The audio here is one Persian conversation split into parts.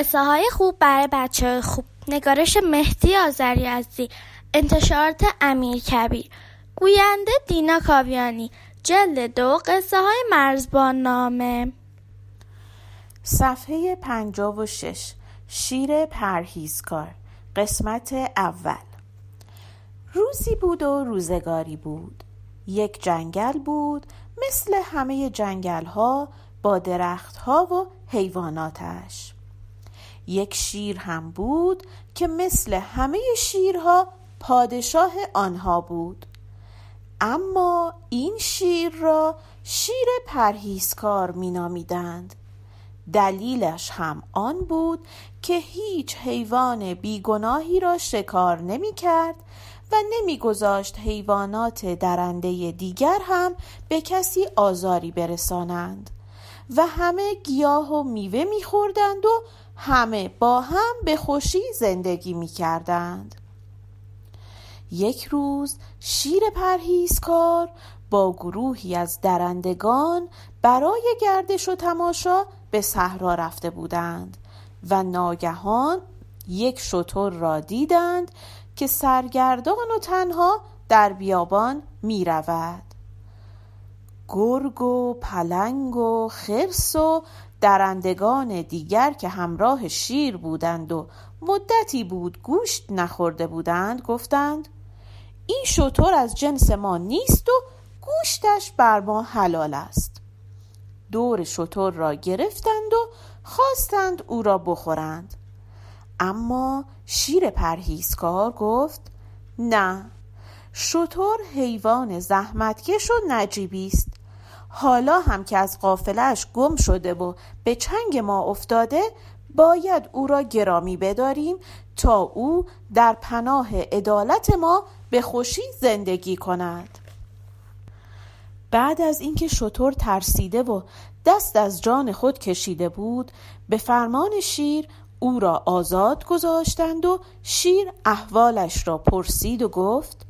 قصه های خوب برای بچه خوب. نگارش مهدی آذری ازی انتشارات امیر کبیر. گوینده دینا کاویانی. جلد دو قصه های مرزبان نامه. صفحه پنجاب و شش. شیر پرهیزکار. قسمت اول. روزی بود و روزگاری بود. یک جنگل بود مثل همه جنگل ها با درخت ها و حیواناتش. یک شیر هم بود که مثل همه شیرها پادشاه آنها بود. اما این شیر را شیر پرهیزکار مینامیدند. دلیلش هم آن بود که هیچ حیوان بیگناهی را شکار نمی کرد و نمیگذاشت حیوانات درنده دیگر هم به کسی آزاری برسانند. و همه گیاه و میوه میخوردند و همه با هم به خوشی زندگی می‌کردند. یک روز شیر پرهیزکار با گروهی از درندگان برای گردش و تماشا به صحرا رفته بودند و ناگهان یک شتر را دیدند که سرگردان و تنها در بیابان می گرگ و پلنگ و خرس و درندگان دیگر که همراه شیر بودند و مدتی بود گوشت نخورده بودند گفتند این شطور از جنس ما نیست و گوشتش بر ما حلال است. دور شطور را گرفتند و خواستند او را بخورند. اما شیر پرهیزکار گفت نه شطور حیوان زحمتکش و نجیبی است. حالا هم که از قافلش گم شده و به چنگ ما افتاده باید او را گرامی بداریم تا او در پناه عدالت ما به خوشی زندگی کند. بعد از اینکه شطور ترسیده و دست از جان خود کشیده بود به فرمان شیر او را آزاد گذاشتند و شیر احوالش را پرسید و گفت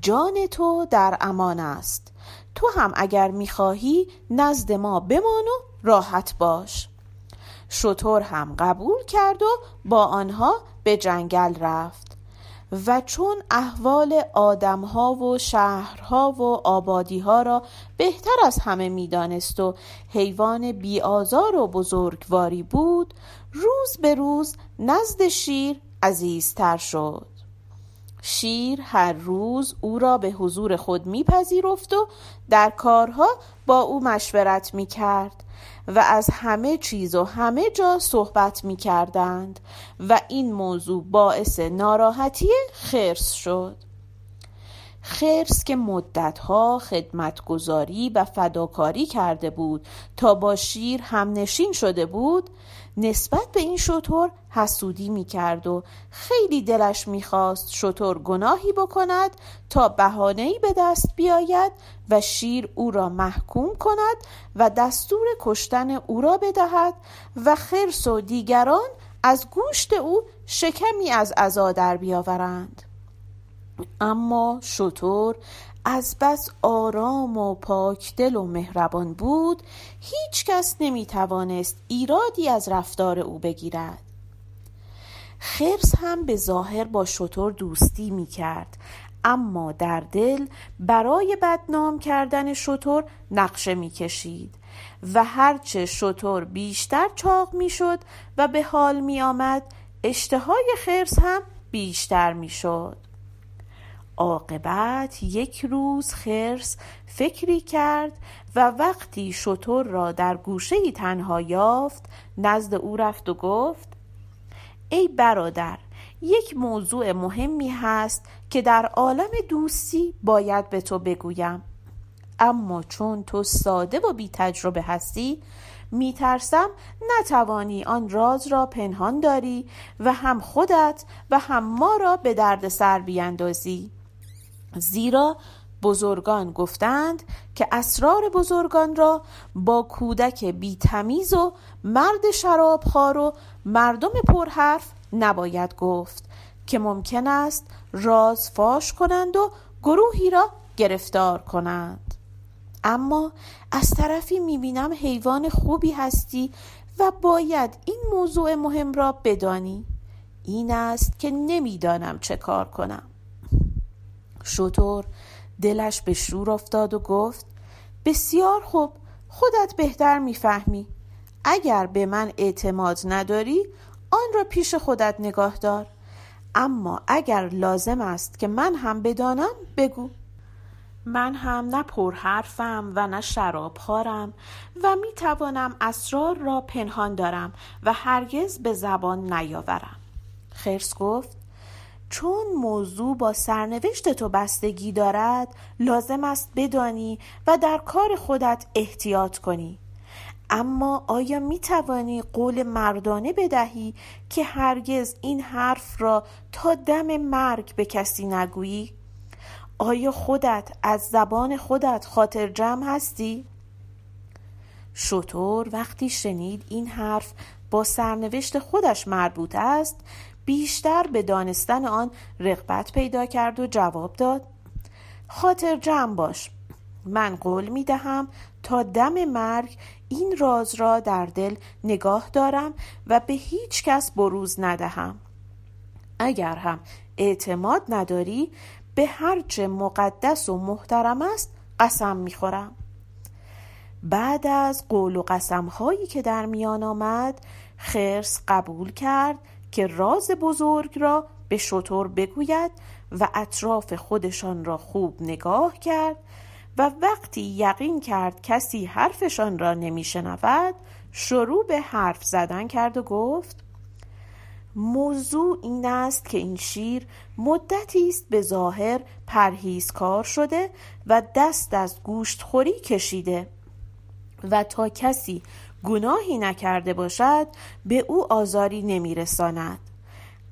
جان تو در امان است. تو هم اگر می‌خواهی نزد ما بمان و راحت باش. شطور هم قبول کرد و با آنها به جنگل رفت. و چون احوال آدمها و شهرها و آبادیها را بهتر از همه می‌دانست و حیوان بیآزار و بزرگواری بود روز به روز نزد شیر عزیزتر شد. شیر هر روز او را به حضور خود میپذیرفت و در کارها با او مشورت می‌کرد و از همه چیز و همه جا صحبت می‌کردند و این موضوع باعث ناراحتی خرس شد. خرس که مدتها خدمتگذاری و فداکاری کرده بود تا با شیر هم نشین شده بود نسبت به این شطور حسودی می کرد و خیلی دلش می‌خواست شطور گناهی بکند تا بهانه‌ای به دست بیاید و شیر او را محکوم کند و دستور کشتن او را بدهد و خرس و دیگران از گوشت او شکمی از عزا در بیاورند. اما شطور از بس آرام و پاکدل و مهربان بود هیچ کس نمی توانست ایرادی از رفتار او بگیرد. خرس هم به ظاهر با شطور دوستی می کرد اما در دل برای بدنام کردن شطور نقشه می کشید و هرچه شطور بیشتر چاق می شد و به حال می آمد اشتهای خرس هم بیشتر می شد عاقبت یک روز خرس فکری کرد و وقتی شطور را در گوشه تنها یافت نزد او رفت و گفت ای برادر یک موضوع مهمی هست که در عالم دوستی باید به تو بگویم. اما چون تو ساده و بی تجربه هستی میترسم نتوانی آن راز را پنهان داری و هم خودت و هم ما را به درد سر بیندازی زیرا بزرگان گفتند که اسرار بزرگان را با کودک بیتمیز و مرد شرابخوار و مردم پرحرف نباید گفت که ممکن است راز فاش کنند و گروهی را گرفتار کنند. اما از طرفی می‌بینم حیوان خوبی هستی و باید این موضوع مهم را بدانی. این است که نمی‌دانم چه کار کنم. شطور دلش به شور افتاد و گفت بسیار خوب خودت بهتر می‌فهمی. اگر به من اعتماد نداری آن را پیش خودت نگاه دار. اما اگر لازم است که من هم بدانم بگو. من هم نه پرحرفم و نه شراب خارم و می توانم اسرار را پنهان دارم و هرگز به زبان نیاورم. خرس گفت چون موضوع با سرنوشت تو بستگی دارد لازم است بدانی و در کار خودت احتیاط کنی اما آیا می توانی قول مردانه بدهی که هرگز این حرف را تا دم مرگ به کسی نگویی؟ آیا خودت از زبان خودت خاطر جمع هستی؟ شطور وقتی شنید این حرف با سرنوشت خودش مربوط است بیشتر به دانستن آن رغبت پیدا کرد و جواب داد. خاطر جمع باش. من قول می دهم تا دم مرگ این راز را در دل نگاه دارم و به هیچ کس بروز ندهم. اگر هم اعتماد نداری به هرچه مقدس و محترم است قسم می‌خورم بعد از قول و قسم هایی که در میان آمد خرس قبول کرد که راز بزرگ را به شطور بگوید و اطراف خودشان را خوب نگاه کرد و وقتی یقین کرد کسی حرفشان را نمیشنود شروع به حرف زدن کرد و گفت موضوع این است که این شیر مدتی است به ظاهر پرهیزکار شده و دست از گوشت خوری کشیده و تا کسی گناهی نکرده باشد به او آزاری نمیرساند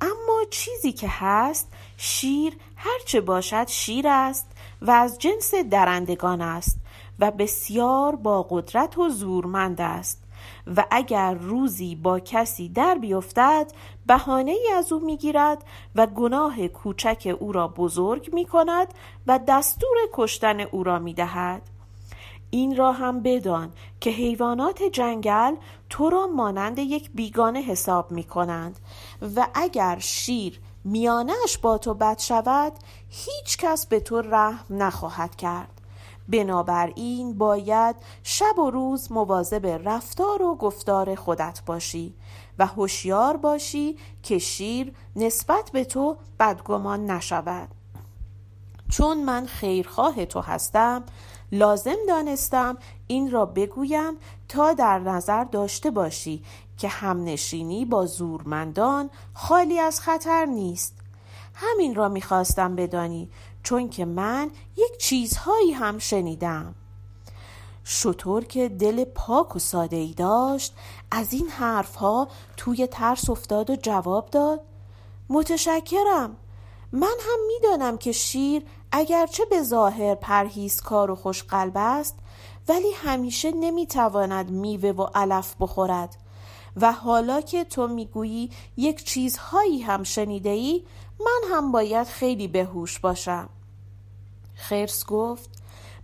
اما چیزی که هست شیر هرچه باشد شیر است و از جنس درندگان است و بسیار با قدرت و زورمند است و اگر روزی با کسی در بیفتد بهانه ای از او می‌گیرد و گناه کوچک او را بزرگ می کند و دستور کشتن او را می دهد. این را هم بدان که حیوانات جنگل تو را مانند یک بیگانه حساب می کنند. و اگر شیر میانش با تو بد شود هیچ کس به تو رحم نخواهد کرد. بنابراین باید شب و روز مواظب رفتار و گفتار خودت باشی و هوشیار باشی که شیر نسبت به تو بدگمان نشود. چون من خیرخواه تو هستم لازم دانستم این را بگویم تا در نظر داشته باشی که همنشینی با زورمندان خالی از خطر نیست. همین را می‌خواستم بدانی چون که من یک چیزهایی هم شنیدم. شطور که دل پاک و ساده ای داشت از این حرفها توی ترس افتاد و جواب داد متشکرم. من هم می‌دانم که شیر اگرچه به ظاهر پرهیزکار و خوشقلب است ولی همیشه نمی‌تواند میوه و علف بخورد. و حالا که تو می‌گویی یک چیزهایی هم شنیده ای من هم باید خیلی بهوش باشم. خرس گفت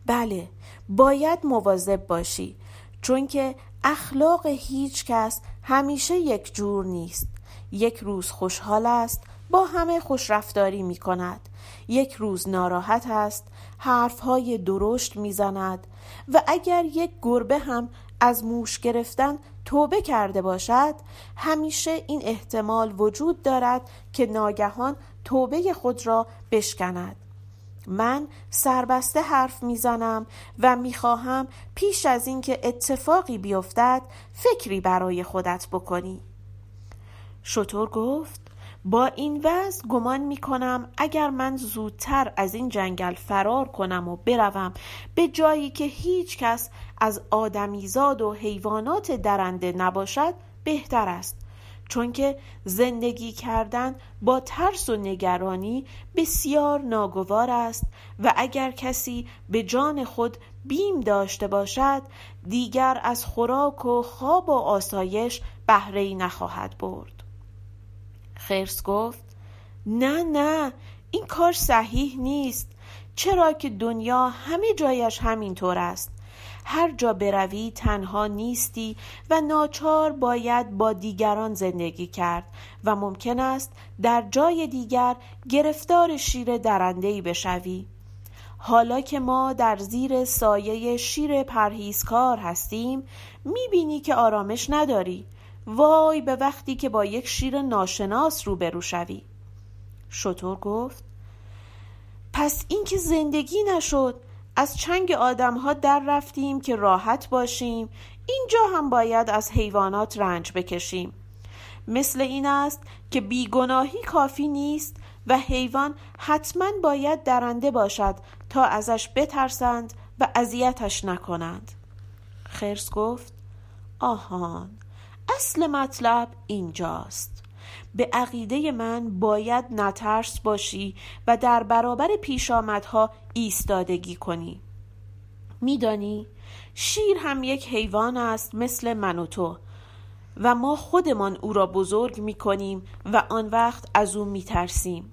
بله باید مواظب باشی چون که اخلاق هیچ کس همیشه یک جور نیست. یک روز خوشحال است با همه خوشرفتاری می کند یک روز ناراحت است حرفهای درشت می‌زند و اگر یک گربه هم از موش گرفتن توبه کرده باشد همیشه این احتمال وجود دارد که ناگهان توبه خود را بشکند. من سربسته حرف می‌زنم و می‌خواهم پیش از اینکه اتفاقی بیفتد فکری برای خودت بکنی. شطور گفت با این وضع گمان می کنم اگر من زودتر از این جنگل فرار کنم و بروم به جایی که هیچ کس از آدمیزاد و حیوانات درنده نباشد بهتر است. چون که زندگی کردن با ترس و نگرانی بسیار ناگوار است و اگر کسی به جان خود بیم داشته باشد دیگر از خوراک و خواب و آسایش بهره نخواهد برد. خرس گفت نه نه این کار صحیح نیست چرا که دنیا همه جایش همینطور است. هر جا بروی تنها نیستی و ناچار باید با دیگران زندگی کرد و ممکن است در جای دیگر گرفتار شیر درندهی بشوی. حالا که ما در زیر سایه شیر پرهیزکار هستیم می‌بینی که آرامش نداری. وای به وقتی که با یک شیر ناشناس روبرو شوی. شطور گفت پس اینکه زندگی نشد از چنگ آدم ها در رفتیم که راحت باشیم اینجا هم باید از حیوانات رنج بکشیم. مثل این است که بیگناهی کافی نیست و حیوان حتما باید درنده باشد تا ازش بترسند و اذیتش نکنند. خرس گفت آهان. اصل مطلب اینجاست. به عقیده من باید نترس باشی و در برابر پیشامدها ایستادگی کنی. میدانی شیر هم یک حیوان است مثل من و تو و ما خودمان او را بزرگ می کنیم و آن وقت از او می ترسیم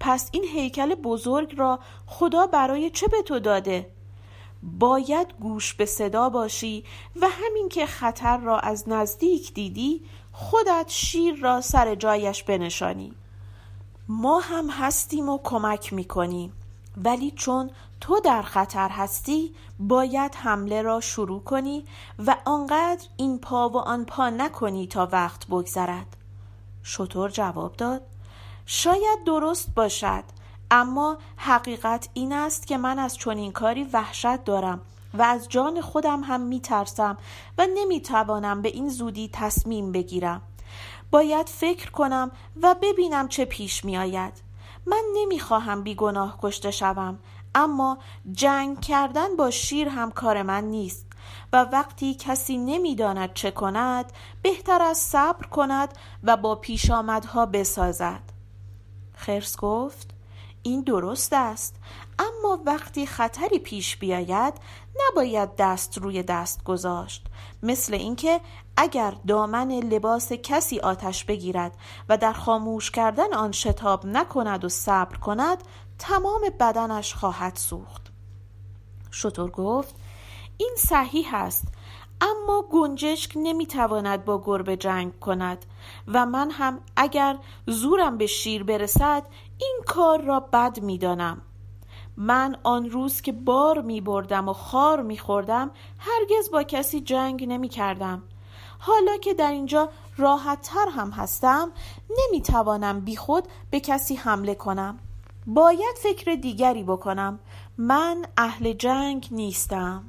پس این هیکل بزرگ را خدا برای چه به تو داده؟ باید گوش به صدا باشی و همین که خطر را از نزدیک دیدی خودت شیر را سر جایش بنشانی. ما هم هستیم و کمک می‌کنیم ولی چون تو در خطر هستی باید حمله را شروع کنی و آنقدر این پا و آن پا نکنی تا وقت بگذرد. شطور جواب داد شاید درست باشد. اما حقیقت این است که من از چنین کاری وحشت دارم و از جان خودم هم می ترسم و نمی توانم به این زودی تصمیم بگیرم. باید فکر کنم و ببینم چه پیش می آید من نمی خواهم بیگناه کشته شوم اما جنگ کردن با شیر هم کار من نیست و وقتی کسی نمی‌داند چه کند بهتر از صبر کند و با پیشامدها بسازد. خرس گفت این درست است. اما وقتی خطری پیش بیاید نباید دست روی دست گذاشت. مثل اینکه اگر دامن لباس کسی آتش بگیرد و در خاموش کردن آن شتاب نکند و صبر کند تمام بدنش خواهد سوخت. شطور گفت این صحیح است اما گنجشک نمی‌تواند با گربه جنگ کند و من هم اگر زورم به شیر برسد این کار را بد می‌دانم. من آن روز که بار می بردم و خار می خوردم هرگز با کسی جنگ نمی کردم حالا که در اینجا راحت تر هم هستم نمی توانم بی خود به کسی حمله کنم. باید فکر دیگری بکنم. من اهل جنگ نیستم.